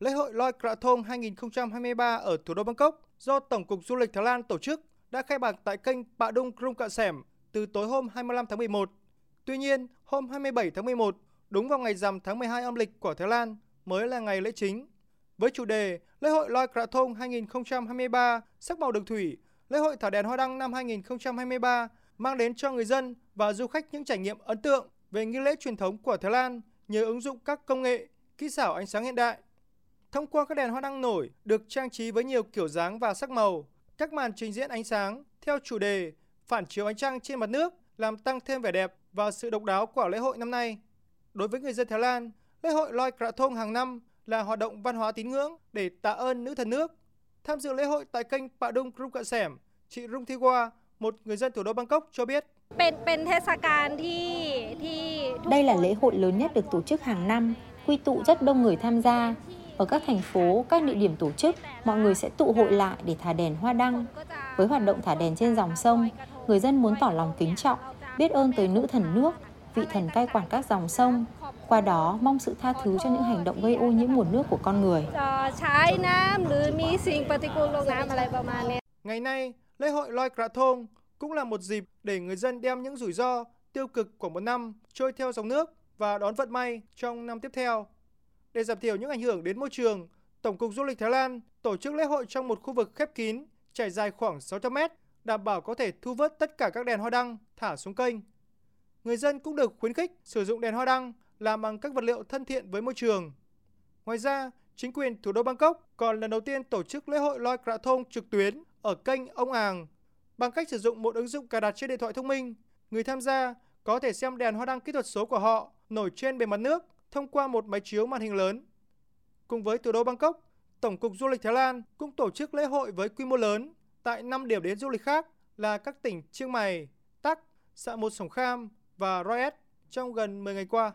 Lễ hội Loi Krathong 2023 ở thủ đô Bangkok do Tổng cục Du lịch Thái Lan tổ chức đã khai mạc tại kênh Pạ Đung Krung Cạ Sẻm từ tối hôm 25 tháng 11. Tuy nhiên, hôm 27 tháng 11, đúng vào ngày rằm tháng 12 âm lịch của Thái Lan, mới là ngày lễ chính. Với chủ đề Lễ hội Loi Krathong 2023 sắc màu đường thủy, lễ hội thả đèn hoa đăng năm 2023 mang đến cho người dân và du khách những trải nghiệm ấn tượng về nghi lễ truyền thống của Thái Lan nhờ ứng dụng các công nghệ, kỹ xảo ánh sáng hiện đại. Thông qua các đèn hoa đăng nổi được trang trí với nhiều kiểu dáng và sắc màu, các màn trình diễn ánh sáng theo chủ đề phản chiếu ánh trăng trên mặt nước làm tăng thêm vẻ đẹp và sự độc đáo của lễ hội năm nay. Đối với người dân Thái Lan, lễ hội Loi Krathong hàng năm là hoạt động văn hóa tín ngưỡng để tạ ơn nữ thần nước. Tham dự lễ hội tại kênh Pạ Đung Krung Cạ Sẻm, chị Rung Thi Qua, một người dân thủ đô Bangkok cho biết. Đây là lễ hội lớn nhất được tổ chức hàng năm, quy tụ rất đông người tham gia. Ở các thành phố, các địa điểm tổ chức, mọi người sẽ tụ hội lại để thả đèn hoa đăng. Với hoạt động thả đèn trên dòng sông, người dân muốn tỏ lòng kính trọng, biết ơn tới nữ thần nước, vị thần cai quản các dòng sông. Qua đó, mong sự tha thứ cho những hành động gây ô nhiễm nguồn nước của con người. Ngày nay, lễ hội Loi Krathong cũng là một dịp để người dân đem những rủi ro, tiêu cực của một năm trôi theo dòng nước và đón vận may trong năm tiếp theo. Để giảm thiểu những ảnh hưởng đến môi trường, Tổng cục Du lịch Thái Lan tổ chức lễ hội trong một khu vực khép kín, trải dài khoảng 600 mét, đảm bảo có thể thu vớt tất cả các đèn hoa đăng thả xuống kênh. Người dân cũng được khuyến khích sử dụng đèn hoa đăng làm bằng các vật liệu thân thiện với môi trường. Ngoài ra, chính quyền thủ đô Bangkok còn lần đầu tiên tổ chức lễ hội Loi Krathong trực tuyến ở kênh Ông Àng. Bằng cách sử dụng một ứng dụng cài đặt trên điện thoại thông minh, người tham gia có thể xem đèn hoa đăng kỹ thuật số của họ nổi trên bề mặt nước thông qua một máy chiếu màn hình lớn. Cùng với thủ đô Bangkok, Tổng cục Du lịch Thái Lan cũng tổ chức lễ hội với quy mô lớn tại 5 điểm đến du lịch khác là các tỉnh Chiang Mai, Tắc, Sạ Một Sổng Kham và Royet trong gần 10 ngày qua.